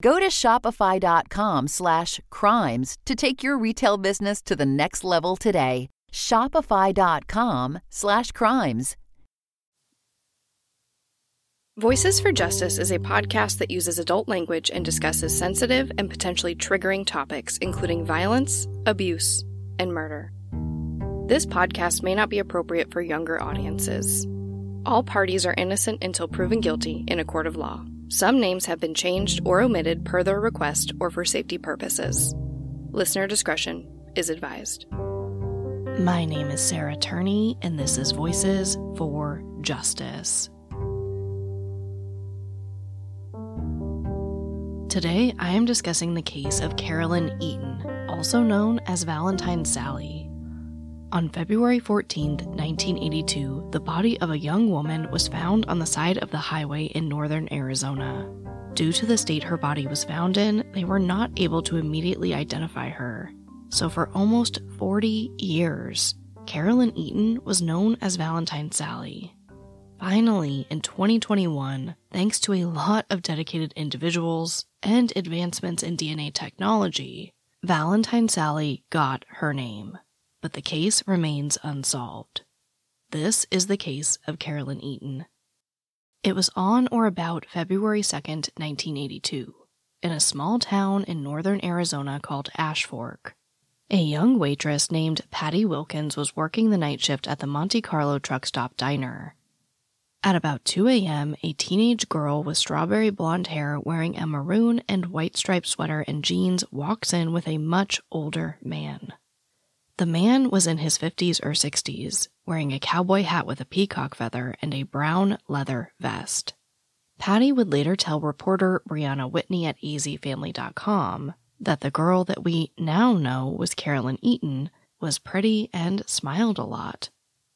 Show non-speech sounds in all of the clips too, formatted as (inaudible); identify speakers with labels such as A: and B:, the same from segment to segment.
A: Go to shopify.com slash crimes to take your retail business to the next level today. Shopify.com slash crimes.
B: Voices for Justice is a podcast that uses adult language and discusses sensitive and potentially triggering topics, including violence, abuse, and murder. This podcast may not be appropriate for younger audiences. All parties are innocent until proven guilty in a court of law. Some names have been changed or omitted per their request or for safety purposes. Listener discretion is advised.
C: My name is Sarah Turney, and this is Voices for Justice. Today, I am discussing the case of Carolyn Eaton, also known as Valentine Sally. On February 14, 1982, the body of a young woman was found on the side of the highway in northern Arizona. Due to the state her body was found in, they were not able to immediately identify her. So, for almost 40 years, Carolyn Eaton was known as Valentine Sally. Finally, in 2021, thanks to a lot of dedicated individuals and advancements in DNA technology, Valentine Sally got her name but the case remains unsolved. This is the case of Carolyn Eaton. It was on or about February 2, 1982, in a small town in northern Arizona called Ashfork. A young waitress named Patty Wilkins was working the night shift at the Monte Carlo truck stop diner. At about 2 a.m., a teenage girl with strawberry blonde hair wearing a maroon and white striped sweater and jeans walks in with a much older man. The man was in his 50s or 60s, wearing a cowboy hat with a peacock feather and a brown leather vest. Patty would later tell reporter Brianna Whitney at azfamily.com that the girl that we now know was Carolyn Eaton was pretty and smiled a lot.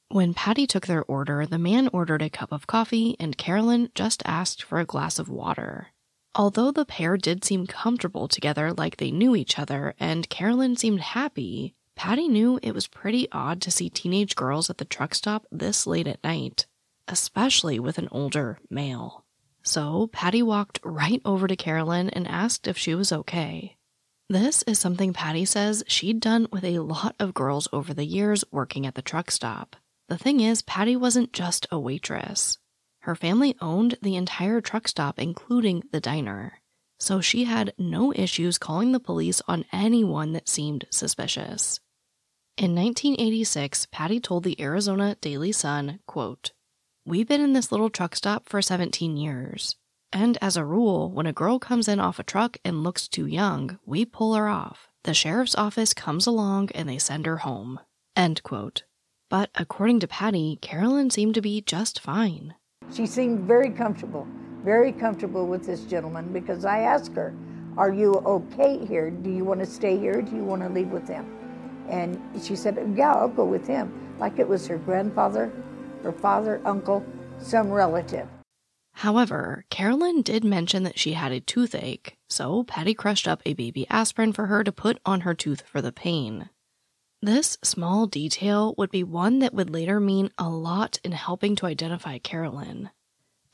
C: When Patty took their order, the man ordered a cup of coffee and Carolyn just asked for a glass of water. Although the pair did seem comfortable together like they knew each other and Carolyn seemed happy, Patty knew it was pretty odd to see teenage girls at the truck stop this late at night, especially with an older male. So Patty walked right over to Carolyn and asked if she was okay. This is something Patty says she'd done with a lot of girls over the years working at the truck stop. The thing is, Patty wasn't just a waitress. Her family owned the entire truck stop, including the diner. So she had no issues calling the police on anyone that seemed suspicious. In 1986, Patty told the Arizona Daily Sun, quote, We've been in this little truck stop for 17 years. And as a rule, when a girl comes in off a truck and looks too young, we pull her off. The sheriff's office comes along and they send her home. End quote. But according to Patty, Carolyn seemed to be just fine.
D: She seemed very comfortable, very comfortable with this gentleman because I asked her, Are you okay here? Do you want to stay here? Do you want to leave with him? And she said, Yeah, I'll go with him. Like it was her grandfather, her father, uncle, some relative.
C: However, Carolyn did mention that she had a toothache, so Patty crushed up a baby aspirin for her to put on her tooth for the pain. This small detail would be one that would later mean a lot in helping to identify Carolyn.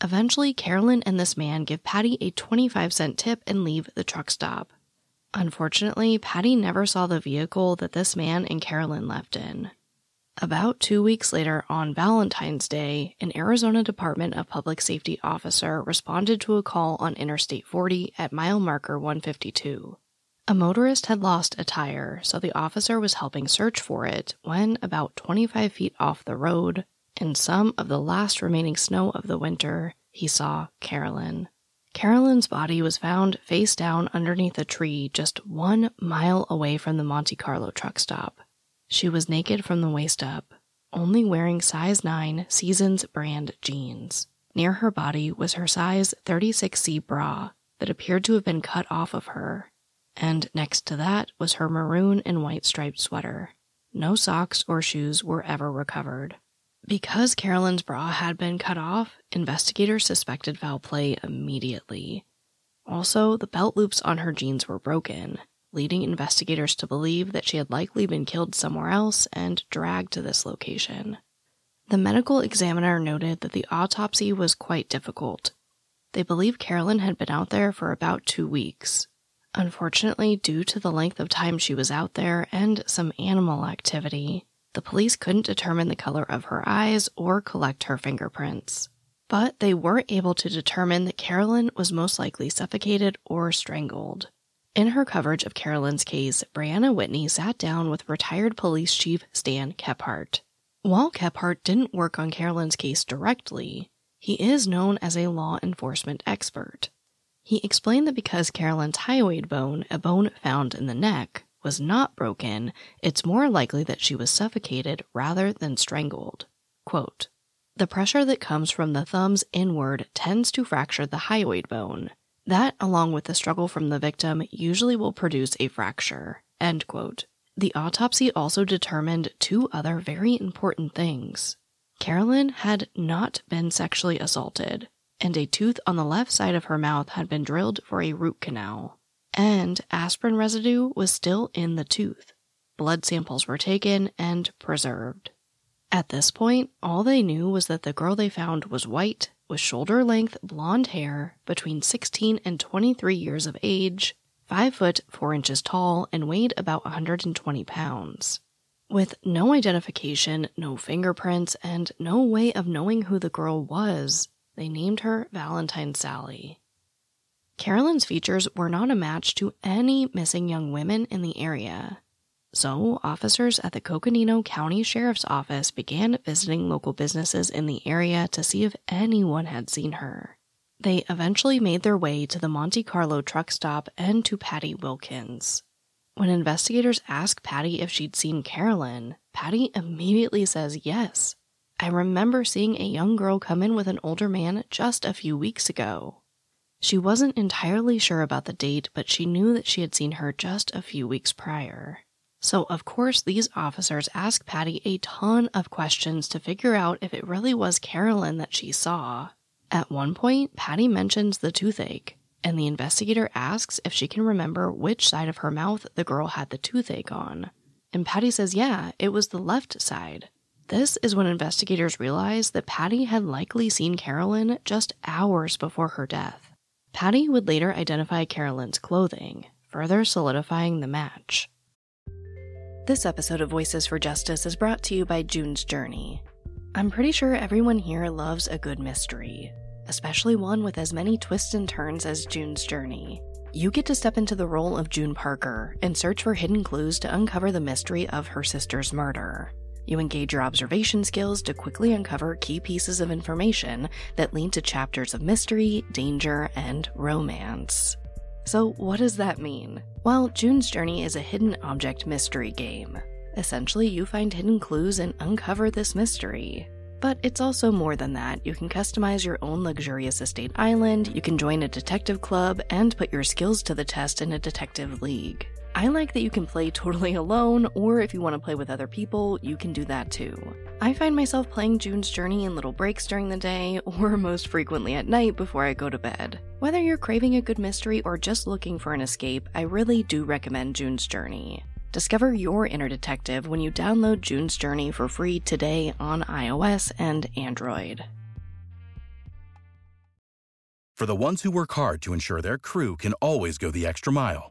C: Eventually, Carolyn and this man give Patty a 25 cent tip and leave the truck stop. Unfortunately, Patty never saw the vehicle that this man and Carolyn left in. About two weeks later, on Valentine's Day, an Arizona Department of Public Safety officer responded to a call on Interstate 40 at mile marker 152. A motorist had lost a tire, so the officer was helping search for it when, about 25 feet off the road, in some of the last remaining snow of the winter, he saw Carolyn. Carolyn's body was found face down underneath a tree just one mile away from the Monte Carlo truck stop. She was naked from the waist up, only wearing size 9 Seasons brand jeans. Near her body was her size 36C bra that appeared to have been cut off of her, and next to that was her maroon and white striped sweater. No socks or shoes were ever recovered. Because Carolyn's bra had been cut off, investigators suspected foul play immediately. Also, the belt loops on her jeans were broken, leading investigators to believe that she had likely been killed somewhere else and dragged to this location. The medical examiner noted that the autopsy was quite difficult. They believe Carolyn had been out there for about two weeks. Unfortunately, due to the length of time she was out there and some animal activity, the police couldn't determine the color of her eyes or collect her fingerprints. But they were able to determine that Carolyn was most likely suffocated or strangled. In her coverage of Carolyn's case, Brianna Whitney sat down with retired police chief Stan Kephart. While Kephart didn't work on Carolyn's case directly, he is known as a law enforcement expert. He explained that because Carolyn's hyoid bone, a bone found in the neck, was not broken, it's more likely that she was suffocated rather than strangled. Quote, the pressure that comes from the thumbs inward tends to fracture the hyoid bone. That, along with the struggle from the victim, usually will produce a fracture. End quote. The autopsy also determined two other very important things. Carolyn had not been sexually assaulted, and a tooth on the left side of her mouth had been drilled for a root canal. And aspirin residue was still in the tooth. Blood samples were taken and preserved. At this point, all they knew was that the girl they found was white, with shoulder length blonde hair, between 16 and 23 years of age, 5 foot 4 inches tall, and weighed about 120 pounds. With no identification, no fingerprints, and no way of knowing who the girl was, they named her Valentine Sally. Carolyn's features were not a match to any missing young women in the area. So, officers at the Coconino County Sheriff's Office began visiting local businesses in the area to see if anyone had seen her. They eventually made their way to the Monte Carlo truck stop and to Patty Wilkins. When investigators ask Patty if she'd seen Carolyn, Patty immediately says yes. I remember seeing a young girl come in with an older man just a few weeks ago. She wasn't entirely sure about the date, but she knew that she had seen her just a few weeks prior. So, of course, these officers ask Patty a ton of questions to figure out if it really was Carolyn that she saw. At one point, Patty mentions the toothache, and the investigator asks if she can remember which side of her mouth the girl had the toothache on. And Patty says, yeah, it was the left side. This is when investigators realize that Patty had likely seen Carolyn just hours before her death. Patty would later identify Carolyn's clothing, further solidifying the match. This episode of Voices for Justice is brought to you by June's Journey. I'm pretty sure everyone here loves a good mystery, especially one with as many twists and turns as June's Journey. You get to step into the role of June Parker and search for hidden clues to uncover the mystery of her sister's murder. You engage your observation skills to quickly uncover key pieces of information that lead to chapters of mystery, danger, and romance. So, what does that mean? Well, June's Journey is a hidden object mystery game. Essentially, you find hidden clues and uncover this mystery. But it's also more than that. You can customize your own luxurious estate island, you can join a detective club, and put your skills to the test in a detective league. I like that you can play totally (laughs) alone, or if you want to play with other people, you can do that too. I find myself playing June's Journey in little breaks during the day, (laughs) or most frequently at night before I go to bed. Whether you're craving a good mystery or just looking for an escape, I really do recommend June's Journey. Discover your inner detective when you download June's Journey for free today on iOS and Android.
E: For the ones who work hard to ensure their crew can always go the extra mile,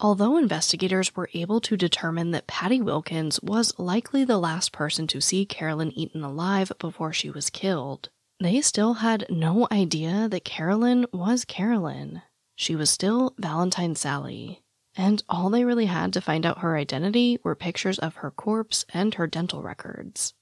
C: Although investigators were able to determine that Patty Wilkins was likely the last person to see Carolyn Eaton alive before she was killed, they still had no idea that Carolyn was Carolyn. She was still Valentine Sally, and all they really had to find out her identity were pictures of her corpse and her dental records.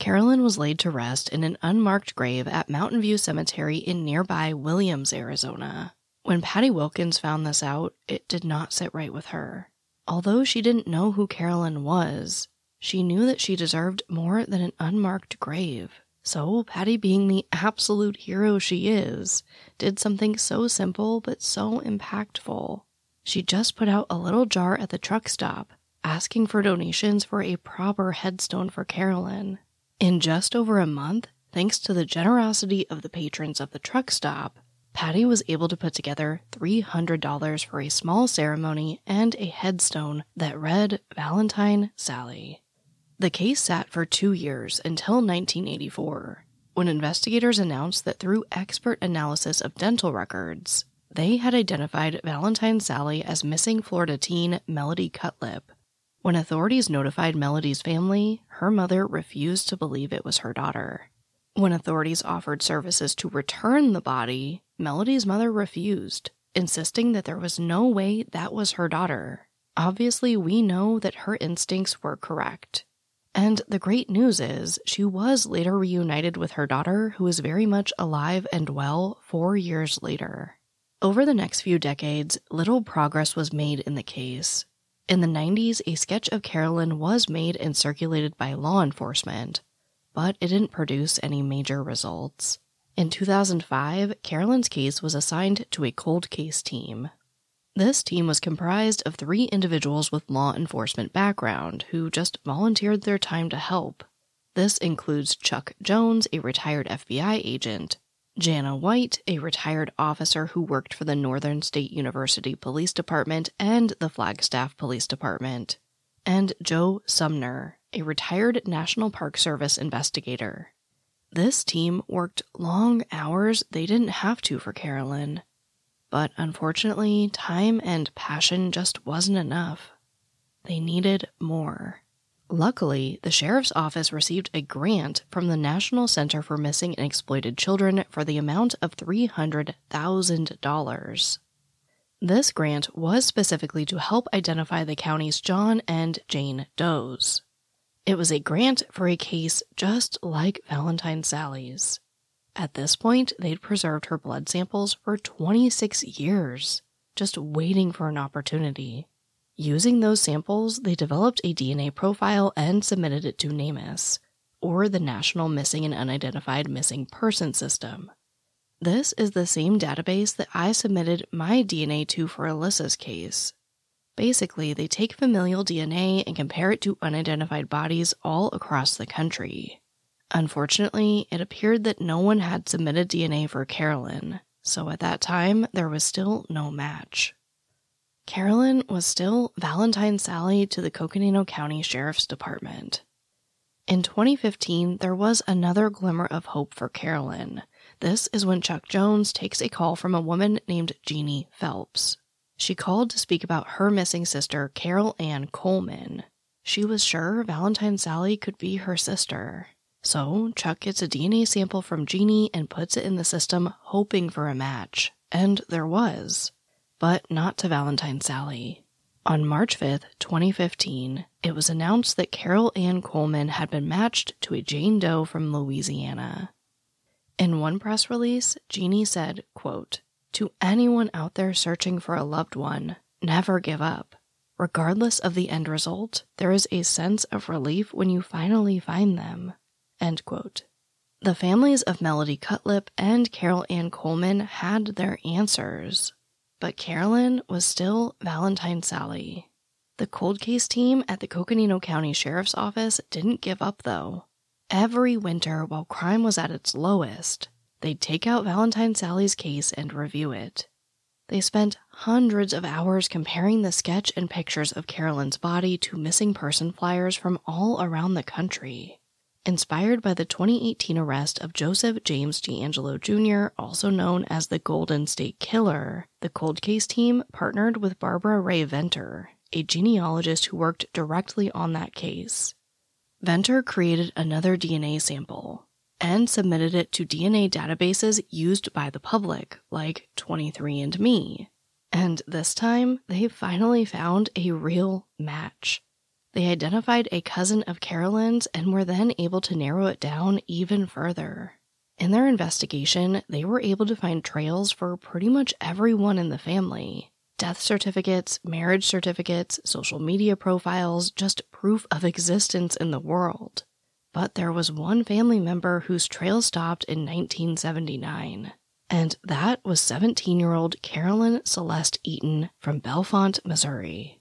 C: Carolyn was laid to rest in an unmarked grave at Mountain View Cemetery in nearby Williams, Arizona. When Patty Wilkins found this out, it did not sit right with her. Although she didn't know who Carolyn was, she knew that she deserved more than an unmarked grave. So, Patty, being the absolute hero she is, did something so simple but so impactful. She just put out a little jar at the truck stop, asking for donations for a proper headstone for Carolyn. In just over a month, thanks to the generosity of the patrons of the truck stop, Patty was able to put together $300 for a small ceremony and a headstone that read Valentine Sally. The case sat for two years until 1984, when investigators announced that through expert analysis of dental records, they had identified Valentine Sally as missing Florida teen Melody Cutlip. When authorities notified Melody's family, her mother refused to believe it was her daughter. When authorities offered services to return the body, Melody's mother refused, insisting that there was no way that was her daughter. Obviously, we know that her instincts were correct. And the great news is, she was later reunited with her daughter, who is very much alive and well four years later. Over the next few decades, little progress was made in the case. In the 90s, a sketch of Carolyn was made and circulated by law enforcement, but it didn't produce any major results. In 2005, Carolyn's case was assigned to a cold case team. This team was comprised of three individuals with law enforcement background who just volunteered their time to help. This includes Chuck Jones, a retired FBI agent, Jana White, a retired officer who worked for the Northern State University Police Department and the Flagstaff Police Department, and Joe Sumner, a retired National Park Service investigator. This team worked long hours they didn't have to for Carolyn. But unfortunately, time and passion just wasn't enough. They needed more. Luckily, the sheriff's office received a grant from the National Center for Missing and Exploited Children for the amount of $300,000. This grant was specifically to help identify the county's John and Jane Does. It was a grant for a case just like Valentine Sally's. At this point, they'd preserved her blood samples for 26 years, just waiting for an opportunity. Using those samples, they developed a DNA profile and submitted it to NamUs, or the National Missing and Unidentified Missing Person System. This is the same database that I submitted my DNA to for Alyssa's case. Basically, they take familial DNA and compare it to unidentified bodies all across the country. Unfortunately, it appeared that no one had submitted DNA for Carolyn, so at that time, there was still no match. Carolyn was still Valentine Sally to the Coconino County Sheriff's Department. In 2015, there was another glimmer of hope for Carolyn. This is when Chuck Jones takes a call from a woman named Jeannie Phelps. She called to speak about her missing sister, Carol Ann Coleman. She was sure Valentine Sally could be her sister. So Chuck gets a DNA sample from Jeannie and puts it in the system, hoping for a match. And there was. But not to Valentine Sally. On March 5th, 2015, it was announced that Carol Ann Coleman had been matched to a Jane Doe from Louisiana. In one press release, Jeannie said, quote, to anyone out there searching for a loved one, never give up. Regardless of the end result, there is a sense of relief when you finally find them. End quote. The families of Melody Cutlip and Carol Ann Coleman had their answers. But Carolyn was still Valentine Sally. The cold case team at the Coconino County Sheriff's Office didn't give up, though. Every winter, while crime was at its lowest, they'd take out Valentine Sally's case and review it. They spent hundreds of hours comparing the sketch and pictures of Carolyn's body to missing person flyers from all around the country. Inspired by the 2018 arrest of Joseph James DeAngelo Jr., also known as the Golden State Killer, the cold case team partnered with Barbara Rae-Venter, a genealogist who worked directly on that case. Venter created another DNA sample and submitted it to DNA databases used by the public, like 23andMe. And this time, they finally found a real match. They identified a cousin of Carolyn's and were then able to narrow it down even further. In their investigation, they were able to find trails for pretty much everyone in the family death certificates, marriage certificates, social media profiles, just proof of existence in the world. But there was one family member whose trail stopped in 1979, and that was 17 year old Carolyn Celeste Eaton from Bellefonte, Missouri.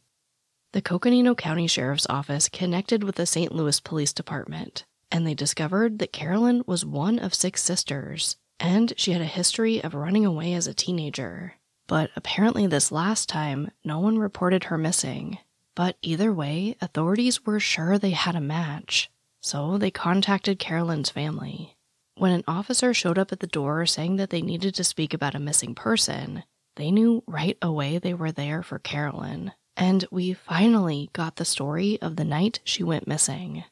C: The Coconino County Sheriff's Office connected with the St. Louis Police Department, and they discovered that Carolyn was one of six sisters, and she had a history of running away as a teenager. But apparently, this last time, no one reported her missing. But either way, authorities were sure they had a match, so they contacted Carolyn's family. When an officer showed up at the door saying that they needed to speak about a missing person, they knew right away they were there for Carolyn. And we finally got the story of the night she went missing.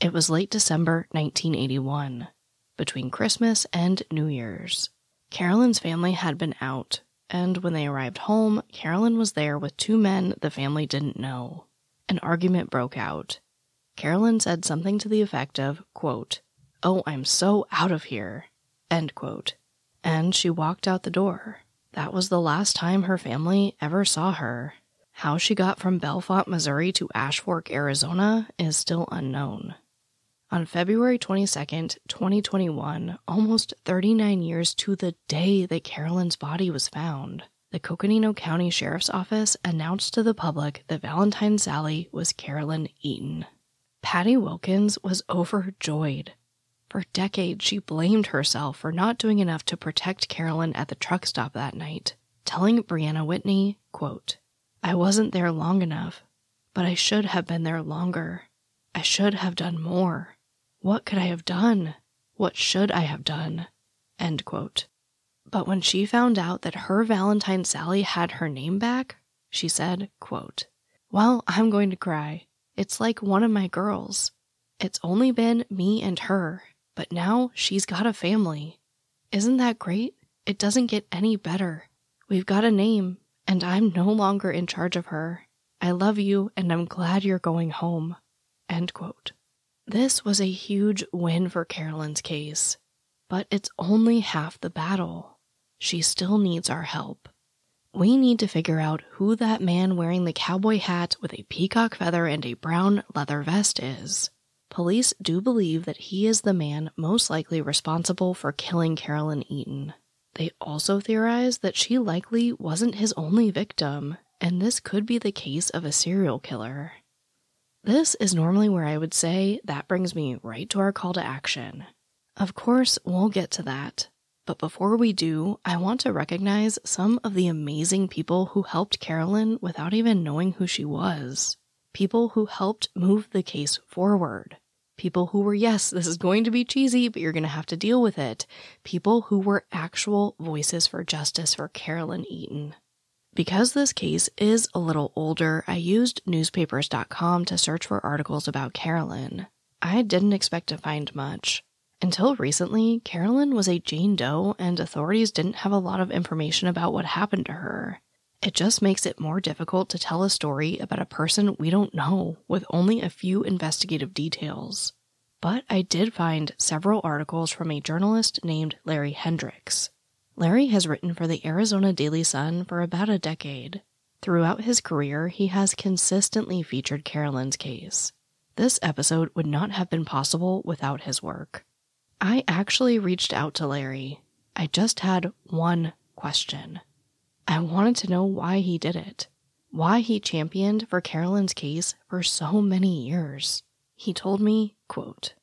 C: It was late December 1981, between Christmas and New Year's. Carolyn's family had been out, and when they arrived home, Carolyn was there with two men the family didn't know. An argument broke out. Carolyn said something to the effect of, quote, Oh, I'm so out of here, end quote. And she walked out the door. That was the last time her family ever saw her. How she got from Bellefonte, Missouri to Ashfork, Arizona is still unknown. On February 22, 2021, almost 39 years to the day that Carolyn's body was found, the Coconino County Sheriff's Office announced to the public that Valentine Sally was Carolyn Eaton. Patty Wilkins was overjoyed. For decades, she blamed herself for not doing enough to protect Carolyn at the truck stop that night, telling Brianna Whitney, quote, I wasn't there long enough, but I should have been there longer. I should have done more. What could I have done? What should I have done? End quote. But when she found out that her Valentine Sally had her name back, she said, quote, Well, I'm going to cry. It's like one of my girls. It's only been me and her, but now she's got a family. Isn't that great? It doesn't get any better. We've got a name, and I'm no longer in charge of her. I love you, and I'm glad you're going home. End quote. This was a huge win for Carolyn's case, but it's only half the battle. She still needs our help. We need to figure out who that man wearing the cowboy hat with a peacock feather and a brown leather vest is. Police do believe that he is the man most likely responsible for killing Carolyn Eaton. They also theorize that she likely wasn't his only victim, and this could be the case of a serial killer. This is normally where I would say that brings me right to our call to action. Of course, we'll get to that. But before we do, I want to recognize some of the amazing people who helped Carolyn without even knowing who she was. People who helped move the case forward. People who were, yes, this is going to be cheesy, but you're going to have to deal with it. People who were actual voices for justice for Carolyn Eaton. Because this case is a little older, I used newspapers.com to search for articles about Carolyn. I didn't expect to find much. Until recently, Carolyn was a Jane Doe, and authorities didn't have a lot of information about what happened to her. It just makes it more difficult to tell a story about a person we don't know with only a few investigative details. But I did find several articles from a journalist named Larry Hendricks. Larry has written for the Arizona Daily Sun for about a decade. Throughout his career, he has consistently featured Carolyn's case. This episode would not have been possible without his work. I actually reached out to Larry. I just had one question I wanted to know why he did it, why he championed for Carolyn's case for so many years. He told me, quote,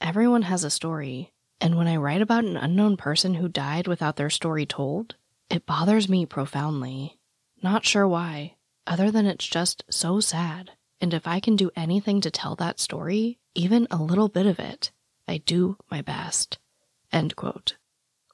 C: Everyone has a story, and when I write about an unknown person who died without their story told, it bothers me profoundly. Not sure why, other than it's just so sad. And if I can do anything to tell that story, even a little bit of it, I do my best. End quote.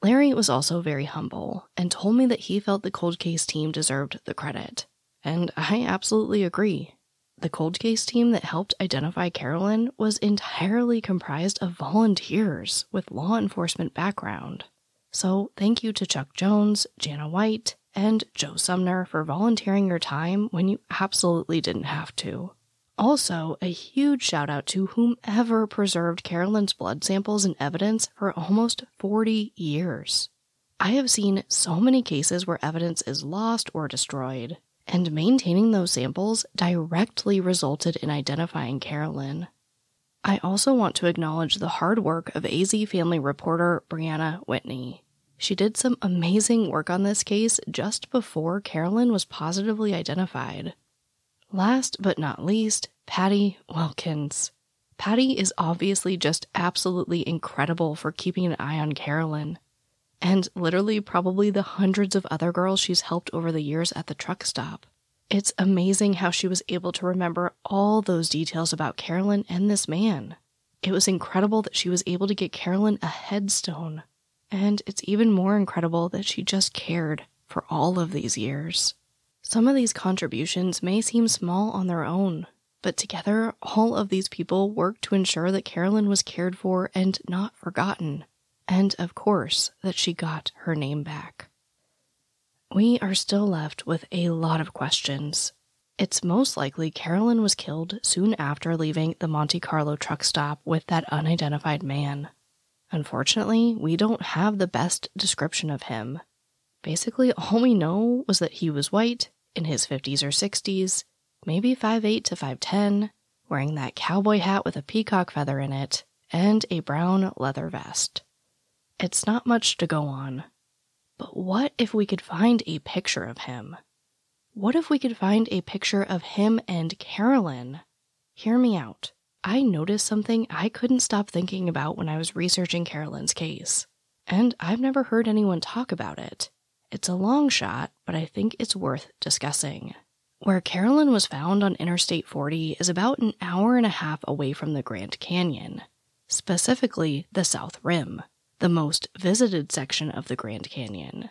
C: Larry was also very humble and told me that he felt the cold case team deserved the credit. And I absolutely agree. The cold case team that helped identify Carolyn was entirely comprised of volunteers with law enforcement background. So thank you to Chuck Jones, Jana White, and Joe Sumner for volunteering your time when you absolutely didn't have to. Also, a huge shout out to whomever preserved Carolyn's blood samples and evidence for almost 40 years. I have seen so many cases where evidence is lost or destroyed, and maintaining those samples directly resulted in identifying Carolyn. I also want to acknowledge the hard work of AZ family reporter Brianna Whitney. She did some amazing work on this case just before Carolyn was positively identified. Last but not least, Patty Wilkins. Patty is obviously just absolutely incredible for keeping an eye on Carolyn, and literally probably the hundreds of other girls she's helped over the years at the truck stop. It's amazing how she was able to remember all those details about Carolyn and this man. It was incredible that she was able to get Carolyn a headstone. And it's even more incredible that she just cared for all of these years. Some of these contributions may seem small on their own, but together, all of these people worked to ensure that Carolyn was cared for and not forgotten, and of course, that she got her name back. We are still left with a lot of questions. It's most likely Carolyn was killed soon after leaving the Monte Carlo truck stop with that unidentified man. Unfortunately, we don't have the best description of him. Basically, all we know was that he was white, in his 50s or 60s, maybe 5'8 to 5'10, wearing that cowboy hat with a peacock feather in it, and a brown leather vest. It's not much to go on. But what if we could find a picture of him? What if we could find a picture of him and Carolyn? Hear me out. I noticed something I couldn't stop thinking about when I was researching Carolyn's case, and I've never heard anyone talk about it. It's a long shot, but I think it's worth discussing. Where Carolyn was found on Interstate 40 is about an hour and a half away from the Grand Canyon, specifically the South Rim, the most visited section of the Grand Canyon.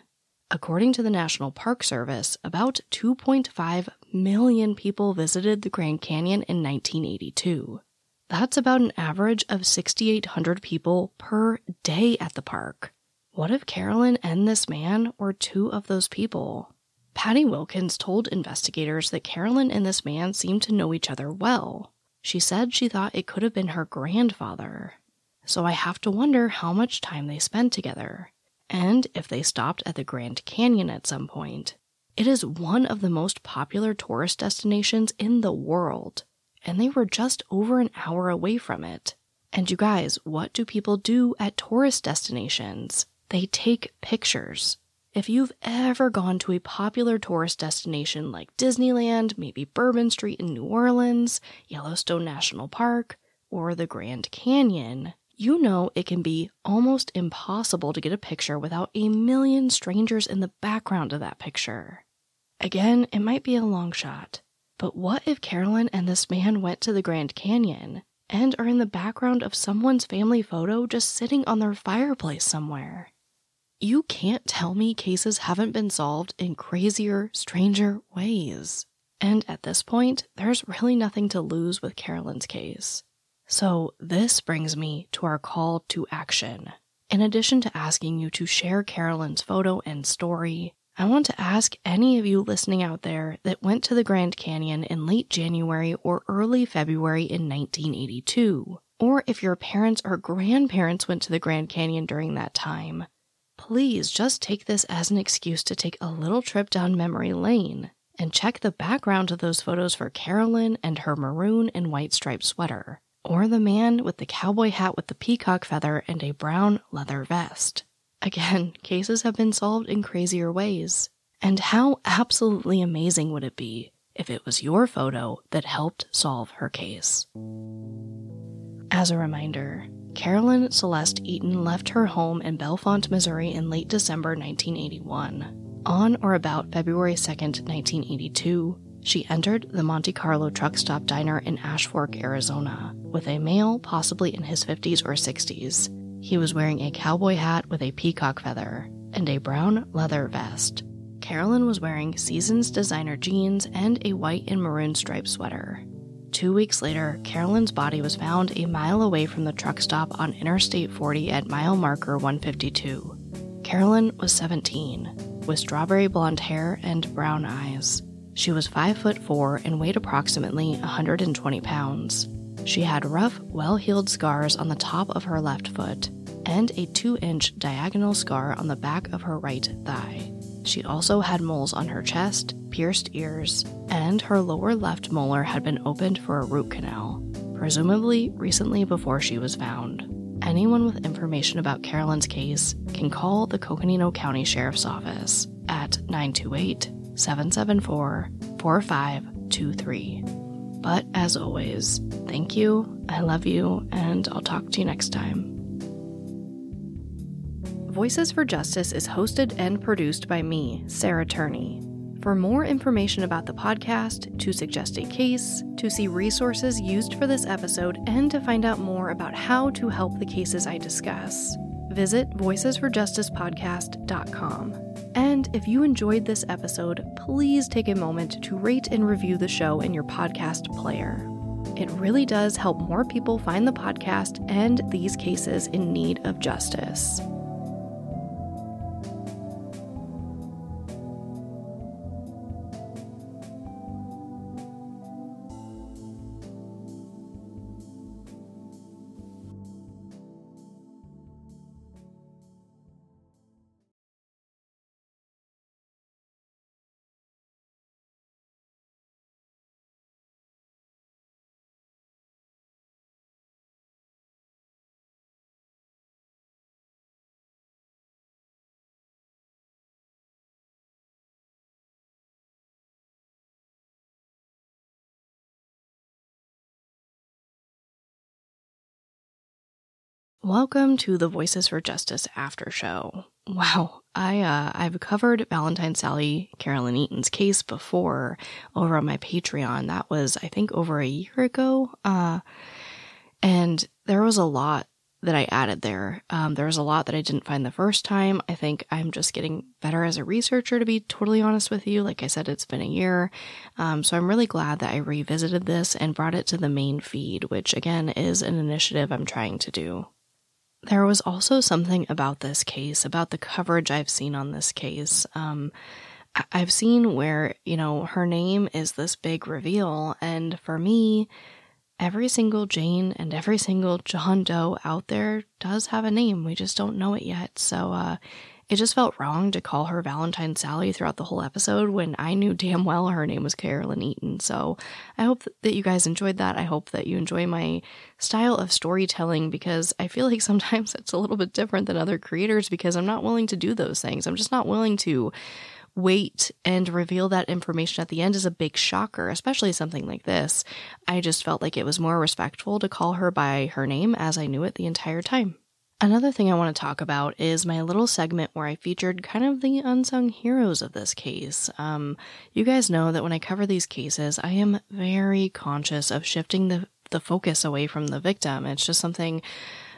C: According to the National Park Service, about 2.5 million people visited the Grand Canyon in 1982. That's about an average of 6,800 people per day at the park. What if Carolyn and this man were two of those people? Patty Wilkins told investigators that Carolyn and this man seemed to know each other well. She said she thought it could have been her grandfather. So I have to wonder how much time they spent together, and if they stopped at the Grand Canyon at some point. It is one of the most popular tourist destinations in the world, and they were just over an hour away from it. And you guys, what do people do at tourist destinations? They take pictures. If you've ever gone to a popular tourist destination like Disneyland, maybe Bourbon Street in New Orleans, Yellowstone National Park, or the Grand Canyon, you know it can be almost impossible to get a picture without a million strangers in the background of that picture. Again, it might be a long shot, but what if Carolyn and this man went to the Grand Canyon and are in the background of someone's family photo just sitting on their fireplace somewhere? You can't tell me cases haven't been solved in crazier, stranger ways. And at this point, there's really nothing to lose with Carolyn's case. So, this brings me to our call to action. In addition to asking you to share Carolyn's photo and story, I want to ask any of you listening out there that went to the Grand Canyon in late January or early February in 1982, or if your parents or grandparents went to the Grand Canyon during that time, please just take this as an excuse to take a little trip down memory lane and check the background of those photos for Carolyn and her maroon and white striped sweater, or the man with the cowboy hat with the peacock feather and a brown leather vest. Again, (laughs) cases have been solved in crazier ways, And how absolutely amazing would it be if it was your photo that helped solve her case? As a reminder, Carolyn Celeste Eaton left her home in Bellefonte, Missouri in late December 1981. On or about February 2, 1982, she entered the Monte Carlo truck stop diner in Ashfork, Arizona, with a male possibly in his 50s or 60s. He was wearing a cowboy hat with a peacock feather and a brown leather vest. Carolyn was wearing Seasons designer jeans and a white and maroon striped sweater. Two weeks later, Carolyn's body was found a mile away from the truck stop on Interstate 40 at mile marker 152. Carolyn was 17, with strawberry blonde hair and brown eyes. She was 5 foot 4 and weighed approximately 120 pounds. She had rough, well healed scars on the top of her left foot and a 2 inch diagonal scar on the back of her right thigh. She also had moles on her chest, pierced ears, and her lower left molar had been opened for a root canal, presumably recently before she was found. Anyone with information about Carolyn's case can call the Coconino County Sheriff's Office at 928 774 4523. But as always, thank you, I love you, and I'll talk to you next time.
B: Voices for Justice is hosted and produced by me, Sarah Turney. For more information about the podcast, to suggest a case, to see resources used for this episode, and to find out more about how to help the cases I discuss, visit voicesforjusticepodcast.com. And if you enjoyed this episode, please take a moment to rate and review the show in your podcast player. It really does help more people find the podcast and these cases in need of justice.
C: Welcome to the Voices for Justice after show. Wow, I uh, I've covered Valentine Sally Carolyn Eaton's case before over on my Patreon. That was I think over a year ago, uh, and there was a lot that I added there. Um, there was a lot that I didn't find the first time. I think I'm just getting better as a researcher, to be totally honest with you. Like I said, it's been a year. Um, so I'm really glad that I revisited this and brought it to the main feed, which again is an initiative I'm trying to do. There was also something about this case, about the coverage I've seen on this case. Um, I've seen where, you know, her name is this big reveal. And for me, every single Jane and every single John Doe out there does have a name. We just don't know it yet. So, uh, it just felt wrong to call her Valentine Sally throughout the whole episode when I knew damn well her name was Carolyn Eaton. So I hope that you guys enjoyed that. I hope that you enjoy my style of storytelling because I feel like (laughs) sometimes it's a little bit different than other creators because I'm not willing to do those things. I'm just not willing to wait and reveal that information at the end is a big shocker, especially something like this. I just felt like it was more respectful to call her by her name as I knew it the entire time. Another thing I want to talk about is my little segment where I featured kind of the unsung heroes of this case. Um, you guys know that when I cover these cases, I am very conscious of shifting the, the focus away from the victim. It's just something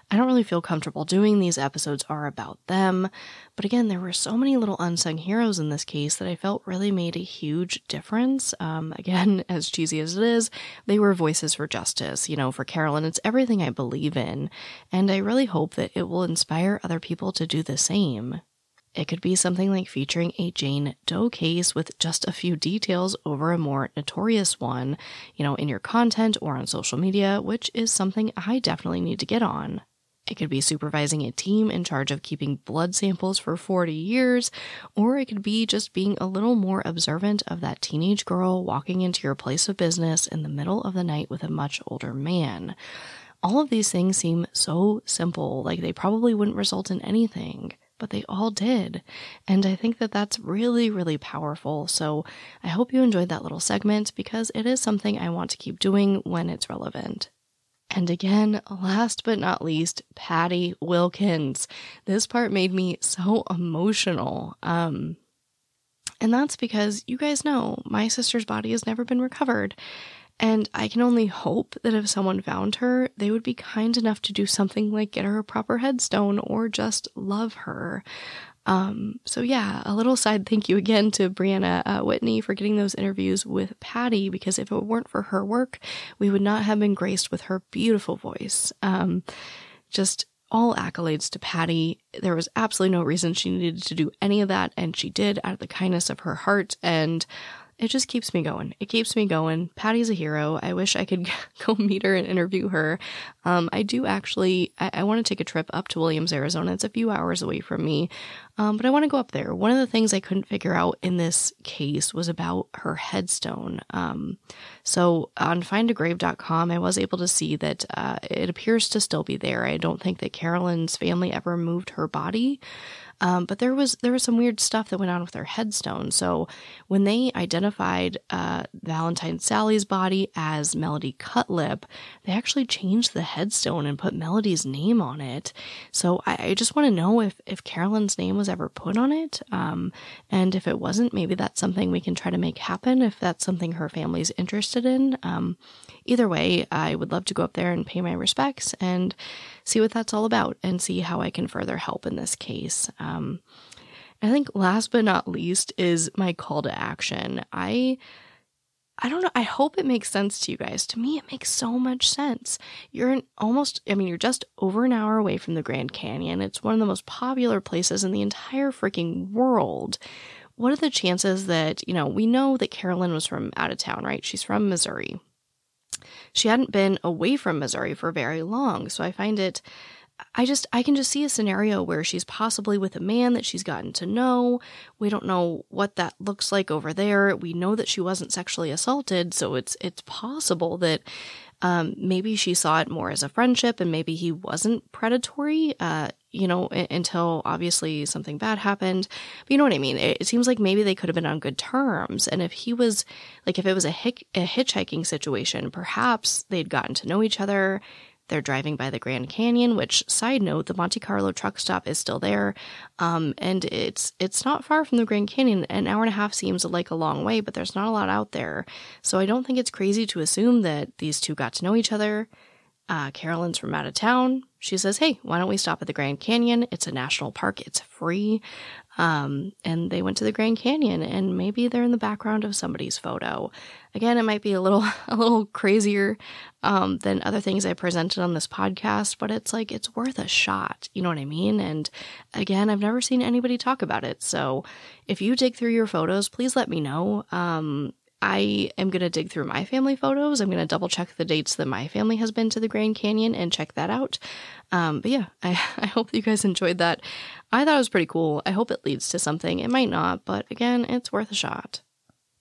C: I don't really feel comfortable doing. These episodes are about them. But again, there were so many little unsung heroes in this case that I felt really made a huge difference. Um, again, (laughs) as cheesy as it is, they were voices for justice. You know, for Carolyn, it's everything I believe in. And I really hope that it will inspire other people to do the same. It could be something like featuring a Jane Doe case with just a few details over a more notorious one, you know, in your content or on social media, which is something I definitely need to get on. It could be supervising a team in charge of keeping blood samples for 40 years, or it could be just being a little more observant of that teenage girl walking into your place of business in the middle of the night with a much older man. All of these things seem so simple, like they probably wouldn't result in anything. but they all did. And I think that that's really, really powerful. So I hope you enjoyed that little segment because it is something I want to keep doing when it's relevant. And again, last but not least, Patty Wilkins. This part made me so emotional. Um, and that's because you guys know my sister's body has never been recovered. And I can only hope that if someone found her, they would be kind enough to do something like get her a proper headstone or just love her. Um, so yeah, a little side thank you again to Brianna uh, Whitney for getting those interviews with Patty, because if it weren't for her work, we would not have been graced with her beautiful voice. Um, just all accolades to Patty. There was absolutely no reason she needed to do any of that, and she did out of the kindness of her heart. And it just keeps me going. It keeps me going. Patty's a hero. I wish I could (laughs) go meet her and interview her. Um, I do actually, I, I want to take a trip up to Williams, Arizona. It's a few hours away from me, um, but I want to go up there. One of the things I couldn't figure out in this case was about her headstone. Um, so on findagrave.com, I was able to see that uh, it appears to still be there. I don't think that Carolyn's family ever moved her body. Um, but there was there was some weird stuff that went on with her headstone. So when they identified uh, Valentine Sally's body as Melody Cutlip, they actually changed the headstone and put Melody's name on it. So I, I just want to know if if Carolyn's name was ever put on it, um, and if it wasn't, maybe that's something we can try to make happen. If that's something her family's interested in. Um, either way, I would love to go up there and pay my respects and see what that's all about and see how I can further help in this case. Um, I think last but not least is my call to action. I I don't know. I hope it makes sense to you guys. To me, it makes so much sense. You're almost, I mean, you're just over an hour away from the Grand Canyon. It's one of the most popular places in the entire freaking world. What are the chances that, you know, we know that Carolyn was from out of town, right? She's from Missouri she hadn't been away from Missouri for very long. So I find it, I just, I can just see a scenario where she's possibly with a man that she's gotten to know. We don't know what that looks like over there. We know that she wasn't sexually assaulted. So it's, it's possible that um, maybe she saw it more as a friendship and maybe he wasn't predatory, uh, you know, until obviously something bad happened. But you know what I mean? It, it, seems like maybe they could have been on good terms. And if he was, like, if it was a, hic- a hitchhiking situation, perhaps they'd gotten to know each other. They're driving by the Grand Canyon, which side note, the Monte Carlo truck stop is still there. Um, and it's it's not far from the Grand Canyon. An hour and a half seems like a long way, but there's not a lot out there. So I don't think it's crazy to assume that these two got to know each other. Uh, Carolyn's from out of town. She says, Hey, why don't we stop at the Grand Canyon? It's a national park. It's free. Um, and they went to the Grand Canyon and maybe they're in the background of somebody's photo. Again, it might be a little, (laughs) a little crazier, um, than other things I presented on this podcast, but it's like, it's worth a shot. You know what I mean? And again, I've never seen anybody talk about it. So if you dig through your photos, please let me know. Um, I am going to dig through my family photos. I'm going to double check the dates that my family has been to the Grand Canyon and check that out. Um, but yeah, (laughs) I, I hope you guys enjoyed that. I thought it was pretty cool. I hope it leads to something. It might not, but again, it's worth a shot.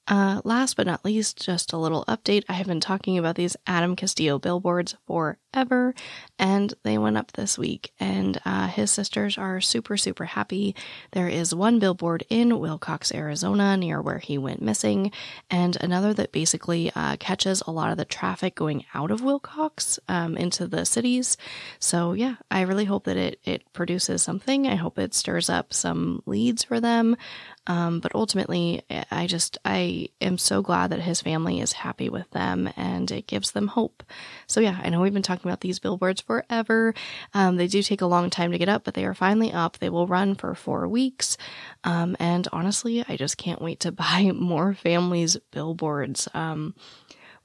C: Uh, last but not least, just a little update. I have been talking about these Adam Castillo billboards forever, and they went up this week. And uh, his sisters are super, super happy. There is one billboard in Willcox, Arizona, near where he went missing, and another that basically uh, catches a lot of the traffic going out of Willcox um, into the cities. So yeah, I really hope that it it produces something. I hope it stirs up some leads for them. Um, but ultimately, I just, I am so glad that his family is happy with them and it gives them hope. So, yeah, I know we've been talking about these billboards forever. Um, they do take a long time to get up, but they are finally up. They will run for four weeks. Um, and honestly, I just can't wait to (laughs) buy more families' billboards. Um,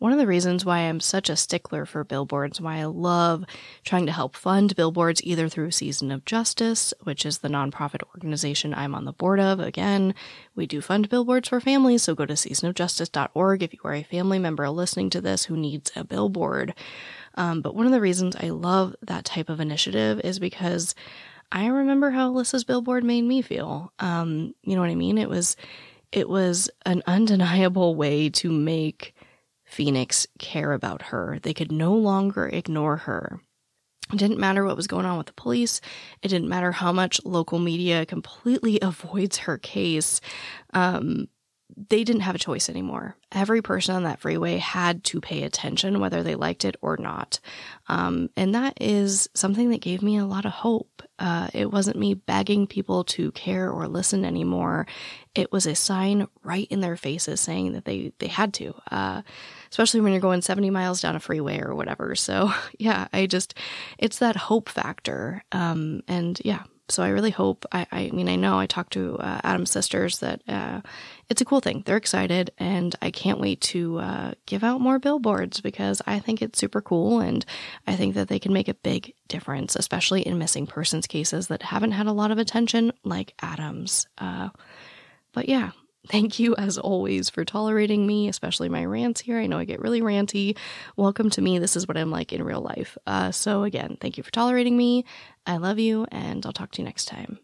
C: one of the reasons why I'm such a stickler for billboards, why I love trying to help fund billboards either through Season of Justice, which is the nonprofit organization I'm on the board of. Again, we do fund billboards for families, so go to seasonofjustice.org if you are a family member listening to this who needs a billboard. Um, but one of the reasons I love that type of initiative is because I remember how Alyssa's billboard made me feel. Um, you know what I mean? It was, it was an undeniable way to make Phoenix care about her. They could no longer ignore her. It didn't matter what was going on with the police. It didn't matter how much local media completely (laughs) avoids her case. Um, they didn't have a choice anymore. Every person on that freeway had to pay attention, whether they liked it or not. Um, and that is something that gave me a lot of hope. Uh, it wasn't me begging people to care or listen anymore. It was a sign right in their faces saying that they, they had to, uh, especially when you're going 70 miles down a freeway or whatever. So, (laughs) yeah, I just, it's that hope factor. Um, and yeah, so I really hope. I, I mean, I know I talked to uh, Adam's sisters that uh, it's a cool thing. They're excited, and I can't wait to uh, give out more billboards because I think it's super cool, and I think that they can make a big difference, especially in missing persons cases that haven't had a lot of attention, like Adam's. Uh, but yeah, (laughs) Thank you, as always, for tolerating me, especially my rants here. I know I get really ranty. Welcome to me. This is what I'm like in real life. Uh, so, again, thank you for tolerating me. I love you, and I'll talk to you next time.